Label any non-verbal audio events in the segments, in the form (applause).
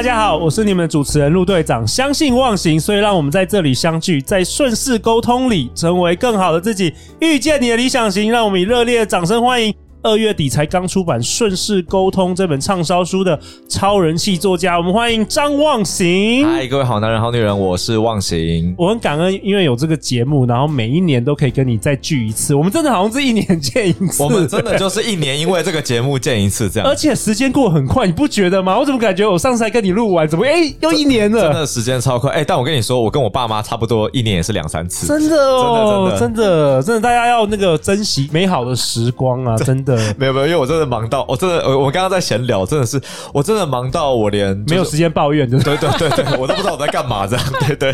大家好，我是你们的主持人陆队长。相信忘形，所以让我们在这里相聚，在顺势沟通里，成为更好的自己，遇见你的理想型。让我们以热烈的掌声欢迎。二月底才刚出版《顺势沟通》这本畅销书的超人气作家，我们欢迎张望行。嗨，各位好男人、好女人，我是望行。我很感恩，因为有这个节目，然后每一年都可以跟你再聚一次。我们真的好像是一年见一次，我们真的就是一年，因为这个节目见一次这样。而且时间过很快，你不觉得吗？我怎么感觉我上次还跟你录完，怎么哎、欸、又一年了？真的时间超快哎、欸！但我跟你说，我跟我爸妈差不多，一年也是两三次。真的哦，真的真的真的，真的，大家要那个珍惜美好的时光啊！真的，(laughs) 没有没有，因为我。真的忙到，我真的，我我刚刚在闲聊，真的是，我真的忙到我连、就是、没有时间抱怨，对对对对，我都不知道我在干嘛这样，(laughs) 对对。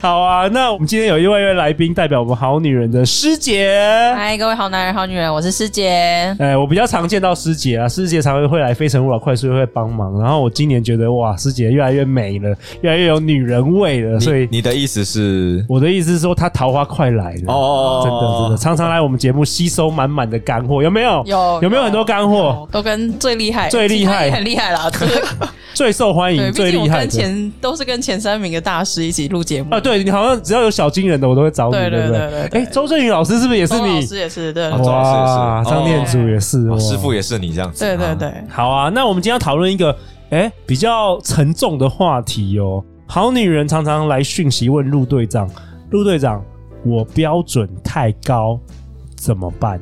好啊，那我们今天有一位来宾，代表我们好女人的师姐。嗨，各位好男人、好女人，我是师姐。哎，我比较常见到师姐啊，师姐常常会来非诚勿扰快速会帮忙。然后我今年觉得哇，师姐越来越美了，越来越有女人味了。所以你，你的意思是？我的意思是说，她桃花快来了哦，真的真的，常常来我们节目吸收满满的干货，有没有？有，有有没有很多干货？都跟最厉害、最厉害、很厉害啦，(laughs) 最受欢迎、最厉害的。跟前都是跟前三名的大师一起录节目啊！对，你好像只要有小金人的，我都会找你，对对对对。哎，周正宇老师是不是也是你？老师也是，对。哇，张念祖也是，师傅也是你这样子。对对对，好啊。那我们今天要讨论一个哎比较沉重的话题哦。好女人常常来讯息问陆队长，陆队长，我标准太高怎么办？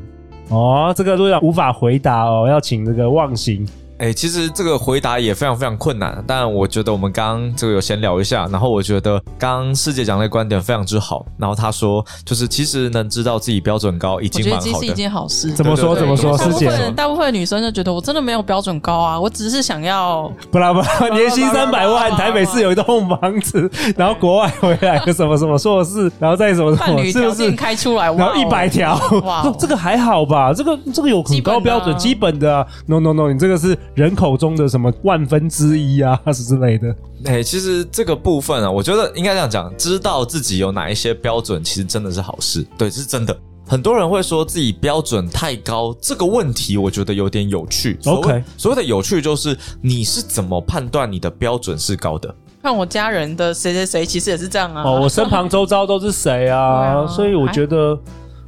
哦，这个都要无法回答哦，要请这个忘形。哎、欸，其实这个回答也非常非常困难，但我觉得我们刚刚这个有闲聊一下，然后我觉得刚刚师姐讲的观点非常之好，然后她说就是其实能知道自己标准高已经蛮好的，是一件好事。怎么说？怎么说？师姐，大部分女生就觉得我真的没有标准高啊，我只是想要不啦不啦，年薪三百万，台北市有一栋房子，然后国外回来个什么什么硕士，然后再什么什么，是不是开出来？然后一百条，哇，这个还好吧？这个这个有很高标准，基本的啊。No No No，你这个是。人口中的什么万分之一啊，(laughs) 是之类的。哎、欸，其实这个部分啊，我觉得应该这样讲，知道自己有哪一些标准，其实真的是好事。对，这是真的。很多人会说自己标准太高，这个问题我觉得有点有趣。OK，所谓的有趣就是你是怎么判断你的标准是高的？看我家人的谁谁谁，其实也是这样啊。哦，我身旁周遭都是谁啊？(laughs) 啊所以我觉得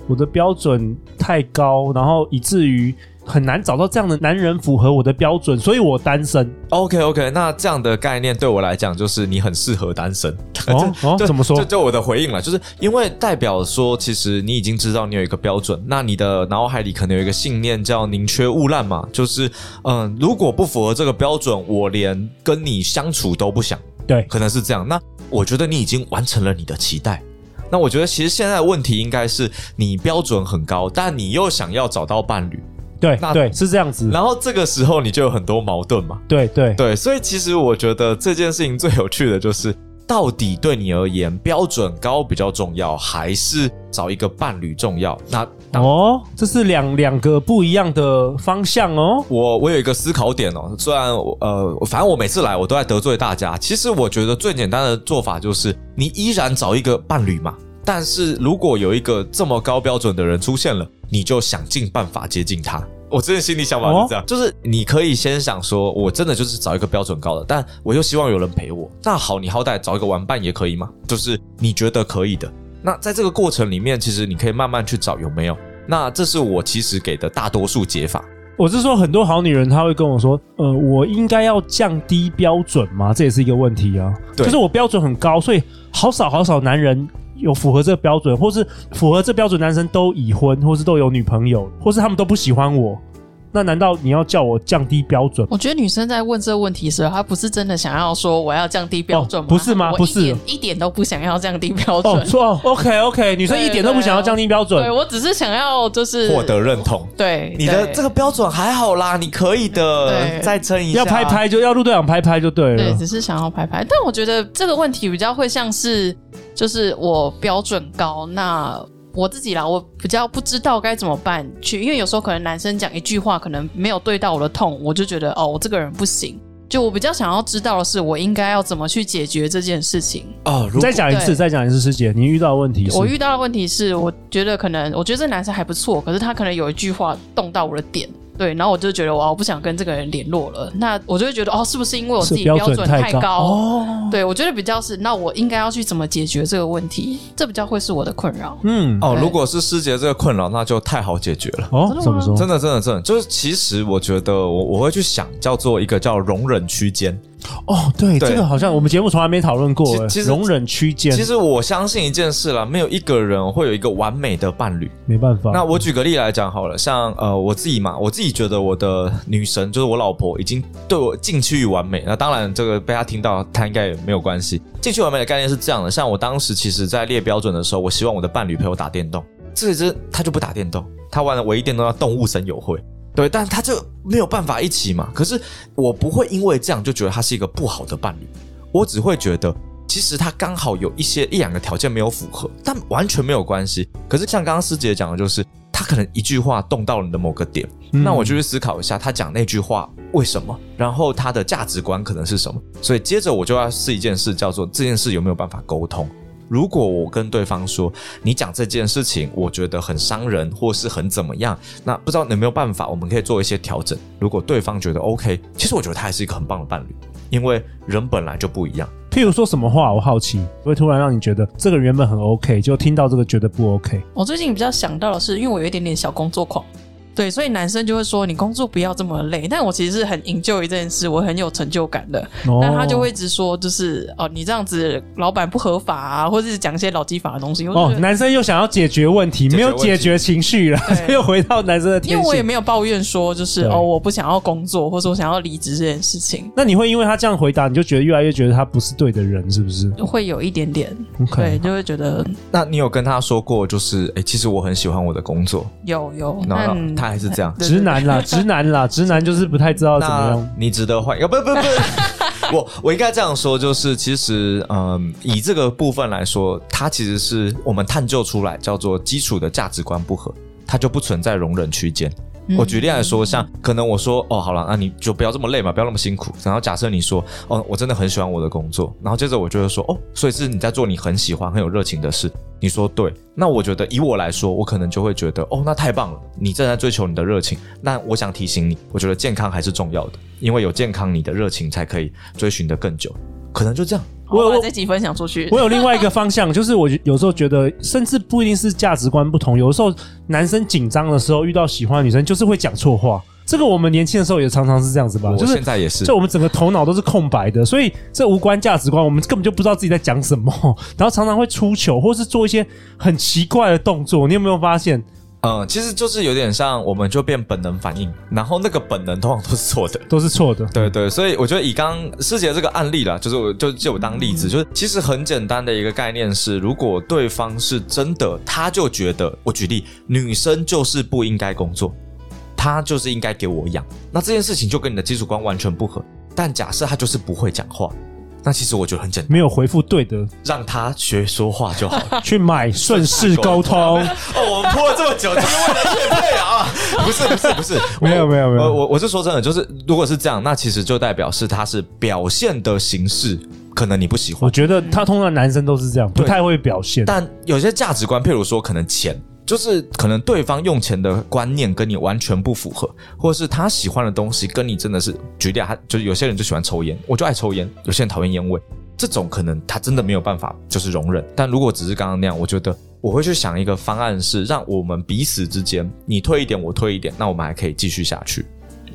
我的标准太高，然后以至于。很难找到这样的男人符合我的标准，所以我单身。OK OK，那这样的概念对我来讲就是你很适合单身。哦 (laughs) 哦，怎么说？这就我的回应了，就是因为代表说，其实你已经知道你有一个标准，那你的脑海里可能有一个信念叫宁缺毋滥嘛，就是嗯，如果不符合这个标准，我连跟你相处都不想。对，可能是这样。那我觉得你已经完成了你的期待。那我觉得其实现在的问题应该是你标准很高，但你又想要找到伴侣。对，那对是这样子。然后这个时候你就有很多矛盾嘛。对对对，所以其实我觉得这件事情最有趣的就是，到底对你而言标准高比较重要，还是找一个伴侣重要？那哦，这是两两个不一样的方向哦。我我有一个思考点哦，虽然呃，反正我每次来我都在得罪大家。其实我觉得最简单的做法就是，你依然找一个伴侣嘛。但是如果有一个这么高标准的人出现了，你就想尽办法接近他。我真的心里想法是这样，哦、就是你可以先想说，我真的就是找一个标准高的，但我又希望有人陪我。那好，你好歹找一个玩伴也可以嘛，就是你觉得可以的。那在这个过程里面，其实你可以慢慢去找有没有。那这是我其实给的大多数解法。我是说，很多好女人她会跟我说，呃，我应该要降低标准吗？这也是一个问题啊。对，就是我标准很高，所以好少好少男人。有符合这个标准，或是符合这标准男生都已婚，或是都有女朋友，或是他们都不喜欢我。那难道你要叫我降低标准？我觉得女生在问这个问题的时候，她不是真的想要说我要降低标准吗？哦、不是吗？不是，一点都不想要降低标准。哦，错，OK OK，女生一点都不想要降低标准。对，我只是想要就是获得认同。对，你的这个标准还好啦，你可以的，再撑一下。要拍拍就要陆队长拍拍就对了。对，只是想要拍拍。但我觉得这个问题比较会像是，就是我标准高，那我自己啦，我比较不知道该怎么办去，因为有时候可能男生讲一句话，可能没有对到我的痛，我就觉得哦，我这个人不行。就我比较想要知道的是，我应该要怎么去解决这件事情哦。再讲一次，再讲一次，师姐，你遇到的问题是？我遇到的问题是，我觉得可能，我觉得这男生还不错，可是他可能有一句话动到我的点。对，然后我就觉得哇我不想跟这个人联络了。那我就会觉得哦，是不是因为我自己标准太高？太高哦，对，我觉得比较是，那我应该要去怎么解决这个问题？这比较会是我的困扰。嗯，哦，如果是师姐这个困扰，那就太好解决了。哦，怎么说？真的，真的，真的，就是其实我觉得我我会去想，叫做一个叫容忍区间。哦，对，对，这个好像我们节目从来没讨论过。其实容忍区间，其实我相信一件事啦，没有一个人会有一个完美的伴侣，没办法。那我举个例来讲好了，像呃我自己嘛，我自己觉得我的女神就是我老婆，已经对我近趋于完美。那当然，这个被她听到，她应该也没有关系。近趋完美的概念是这样的，像我当时其实在列标准的时候，我希望我的伴侣陪我打电动，这只他就不打电动，他玩的唯一电动叫动物神友会。对，但他就没有办法一起嘛。可是我不会因为这样就觉得他是一个不好的伴侣，我只会觉得其实他刚好有一些一两个条件没有符合，但完全没有关系。可是像刚刚师姐讲的，就是他可能一句话动到了你的某个点，嗯、那我就去思考一下他讲那句话为什么，然后他的价值观可能是什么。所以接着我就要试一件事，叫做这件事有没有办法沟通。如果我跟对方说，你讲这件事情，我觉得很伤人，或是很怎么样，那不知道有没有办法，我们可以做一些调整。如果对方觉得 OK，其实我觉得他还是一个很棒的伴侣，因为人本来就不一样。譬如说什么话，我好奇会突然让你觉得这个原本很 OK，就听到这个觉得不 OK。我最近比较想到的是，因为我有一点点小工作狂。对，所以男生就会说，你工作不要这么累，但我其实是很 enjoy 这件事，我很有成就感的。哦、但他就会一直说，就是哦，你这样子老板不合法啊，或者是讲一些劳基法的东西。哦，男生又想要解决问题，没有解决情绪了，(laughs) 又回到男生的天。因为我也没有抱怨说，就是哦，我不想要工作，或者我想要离职这件事情。那你会因为他这样回答，你就觉得越来越觉得他不是对的人，是不是？会有一点点，Okay. 对，就会觉得。那你有跟他说过，就是哎，其实我很喜欢我的工作。有有，那他还是这样。直男啦，(laughs) 直男啦，直男就是不太知道怎么样。你值得换？要不不不，(laughs) 我我应该这样说，就是其实，嗯，以这个部分来说，它其实是我们探究出来叫做基础的价值观不合，它就不存在容忍区间。我举例来说，像可能我说哦，好了，那你就不要这么累嘛，不要那么辛苦。然后假设你说哦，我真的很喜欢我的工作，然后接着我就会说哦，所以是你在做你很喜欢、很有热情的事。你说对，那我觉得以我来说，我可能就会觉得哦，那太棒了，你正在追求你的热情。那我想提醒你，我觉得健康还是重要的，因为有健康，你的热情才可以追寻得更久。可能就这样。我有把这集分享出去。我有另外一个方向，(laughs) 就是我有时候觉得，甚至不一定是价值观不同。有的时候，男生紧张的时候遇到喜欢的女生，就是会讲错话。这个我们年轻的时候也常常是这样子吧？就是现在也是，就我们整个头脑都是空白的，所以这无关价值观，我们根本就不知道自己在讲什么，然后常常会出糗，或是做一些很奇怪的动作。你有没有发现？嗯，其实就是有点像，我们就变本能反应，然后那个本能通常都是错的，都是错的。对对，所以我觉得以刚师姐这个案例啦，就是我就就我当例子，就是其实很简单的一个概念是，如果对方是真的，他就觉得，我举例，女生就是不应该工作，她就是应该给我养，那这件事情就跟你的基础观完全不合。但假设他就是不会讲话。那其实我觉得很简单，没有回复对的，让他学说话就好，(laughs) 去买顺势沟通。(laughs) 哦，我们拖了这么久，就是为了业配啊？(laughs) 不是不是不是，没有没有没有，我我是说真的，就是如果是这样，那其实就代表是他是表现的形式，可能你不喜欢。我觉得他通常男生都是这样，不太会表现。但有些价值观，譬如说可能钱。就是可能对方用钱的观念跟你完全不符合，或者是他喜欢的东西跟你真的是举例，他就是有些人就喜欢抽烟，我就爱抽烟；有些人讨厌烟味，这种可能他真的没有办法就是容忍。但如果只是刚刚那样，我觉得我会去想一个方案，是让我们彼此之间你退一点，我退一点，那我们还可以继续下去。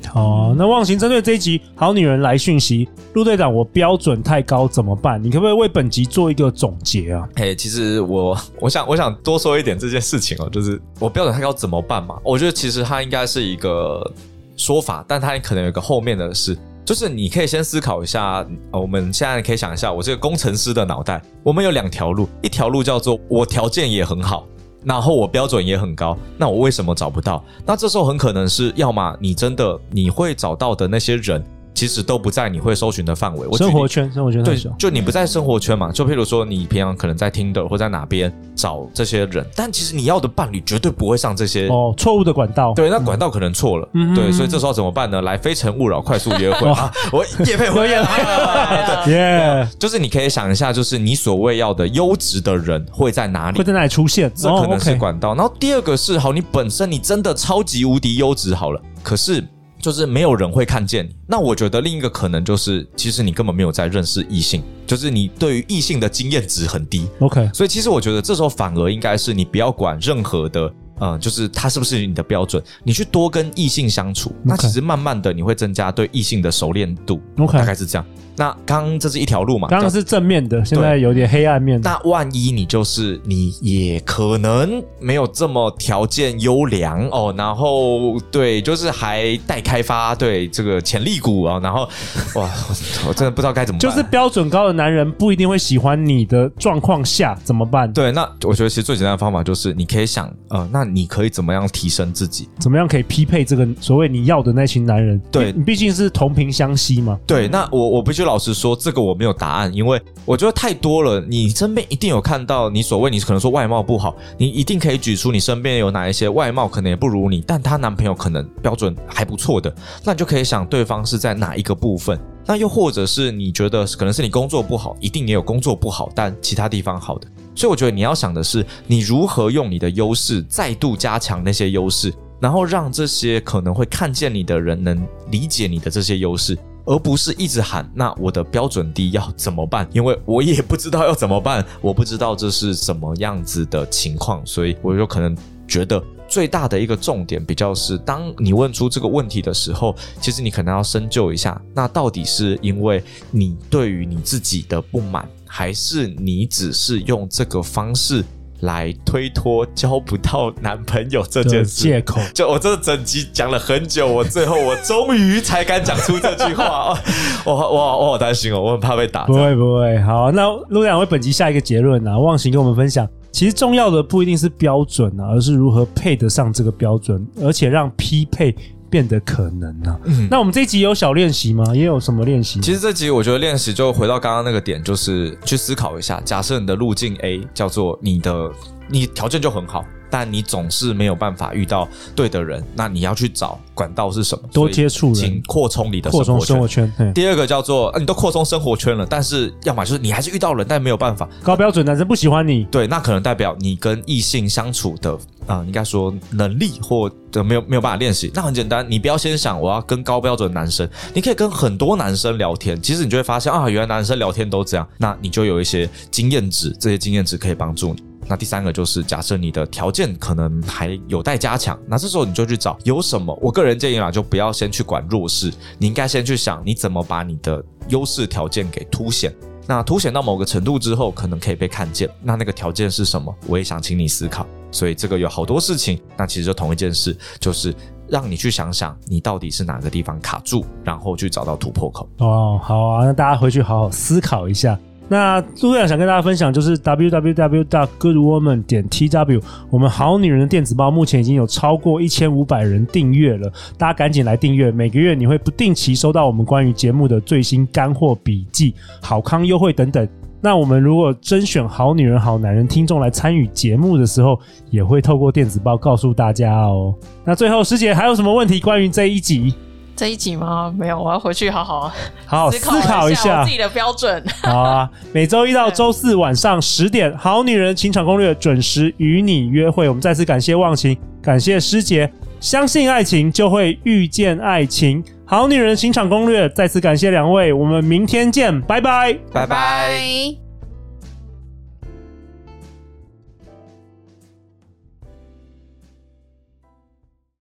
好，那忘形针对这一集好女人来讯息，陆队长，我标准太高怎么办？你可不可以为本集做一个总结啊？嘿，其实我 (laughs) 我想我想多说一点这件事情哦，就是我标准太高怎么办嘛？我觉得其实它应该是一个说法，但它可能有个后面的事，就是你可以先思考一下，我们现在可以想一下，我这个工程师的脑袋，我们有两条路，一条路叫做我条件也很好。然后我标准也很高，那我为什么找不到？那这时候很可能是，要么你真的你会找到的那些人，其实都不在你会搜寻的范围。生活圈，生活圈对，就你不在生活圈嘛。就譬如说，你平常可能在 Tinder 或在哪边找这些人，但其实你要的伴侣绝对不会上这些哦，错误的管道。对，那管道可能错了。嗯，对，所以这时候怎么办呢？来，非诚勿扰，快速约会 (laughs) 啊！我业配回来了，耶！(laughs) 就是你可以想一下，就是你所谓要的优质的人会在哪里？会在哪里出现？这可能是管道。然后第二个是，好，你本身你真的超级无敌优质，好了，可是。就是没有人会看见你，那我觉得另一个可能就是，其实你根本没有在认识异性，就是你对于异性的经验值很低。OK，所以其实我觉得这时候反而应该是你不要管任何的，嗯，就是他是不是你的标准，你去多跟异性相处，那其实慢慢的你会增加对异性的熟练度。OK，大概是这样。那刚刚这是一条路嘛？刚刚是正面的，现在有点黑暗面。那万一你就是你也可能没有这么条件优良哦，然后对，就是还待开发，对这个潜力股啊，然后哇我，我真的不知道该怎么办。就是标准高的男人不一定会喜欢你的状况下怎么办？对，那我觉得其实最简单的方法就是你可以想，呃，那你可以怎么样提升自己？怎么样可以匹配这个所谓你要的那群男人？对，你毕竟是同频相吸嘛。对，那我我必须。老实说，这个我没有答案，因为我觉得太多了。你身边一定有看到，你所谓你可能说外貌不好，你一定可以举出你身边有哪一些外貌可能也不如你，但她男朋友可能标准还不错的，那你就可以想对方是在哪一个部分。那又或者是你觉得可能是你工作不好，一定也有工作不好，但其他地方好的。所以我觉得你要想的是，你如何用你的优势再度加强那些优势，然后让这些可能会看见你的人能理解你的这些优势。而不是一直喊，那我的标准低要怎么办？因为我也不知道要怎么办，我不知道这是什么样子的情况，所以我就可能觉得最大的一个重点比较是，当你问出这个问题的时候，其实你可能要深究一下，那到底是因为你对于你自己的不满，还是你只是用这个方式？来推脱交不到男朋友这件事借口，就我这整集讲了很久，我最后我终于才敢讲出这句话。(laughs) 我我我好担心哦，我很怕被打。不会不会，好，那陆两位本集下一个结论啊，忘形跟我们分享，其实重要的不一定是标准啊，而是如何配得上这个标准，而且让匹配。变得可能呢、啊？嗯，那我们这一集有小练习吗？也有什么练习？其实这集我觉得练习就回到刚刚那个点，就是去思考一下。假设你的路径 A 叫做你的，你条件就很好。但你总是没有办法遇到对的人，那你要去找管道是什么？多接触人，请扩充你的生活圈。生活圈。第二个叫做，你都扩充生活圈了，但是要么就是你还是遇到人，但没有办法。高标准男生不喜欢你，对，那可能代表你跟异性相处的啊、呃，应该说能力或者没有没有办法练习。那很简单，你不要先想我要跟高标准男生，你可以跟很多男生聊天，其实你就会发现啊，原来男生聊天都这样，那你就有一些经验值，这些经验值可以帮助你。那第三个就是，假设你的条件可能还有待加强，那这时候你就去找有什么。我个人建议啦，就不要先去管弱势，你应该先去想你怎么把你的优势条件给凸显。那凸显到某个程度之后，可能可以被看见。那那个条件是什么？我也想请你思考。所以这个有好多事情，那其实就同一件事，就是让你去想想你到底是哪个地方卡住，然后去找到突破口。哦，好啊，那大家回去好好思考一下。那陆队长想跟大家分享，就是 www.goodwoman 点 tw，我们好女人的电子报目前已经有超过一千五百人订阅了，大家赶紧来订阅，每个月你会不定期收到我们关于节目的最新干货笔记、好康优惠等等。那我们如果甄选好女人、好男人听众来参与节目的时候，也会透过电子报告诉大家哦。那最后师姐还有什么问题关于这一集？这一集吗？没有，我要回去好好好好思考一下自己的标准。好啊，每周一到周四晚上十点，《好女人情场攻略》准时与你约会。我们再次感谢忘情，感谢师姐。相信爱情，就会遇见爱情。《好女人情场攻略》再次感谢两位，我们明天见，拜拜，拜拜。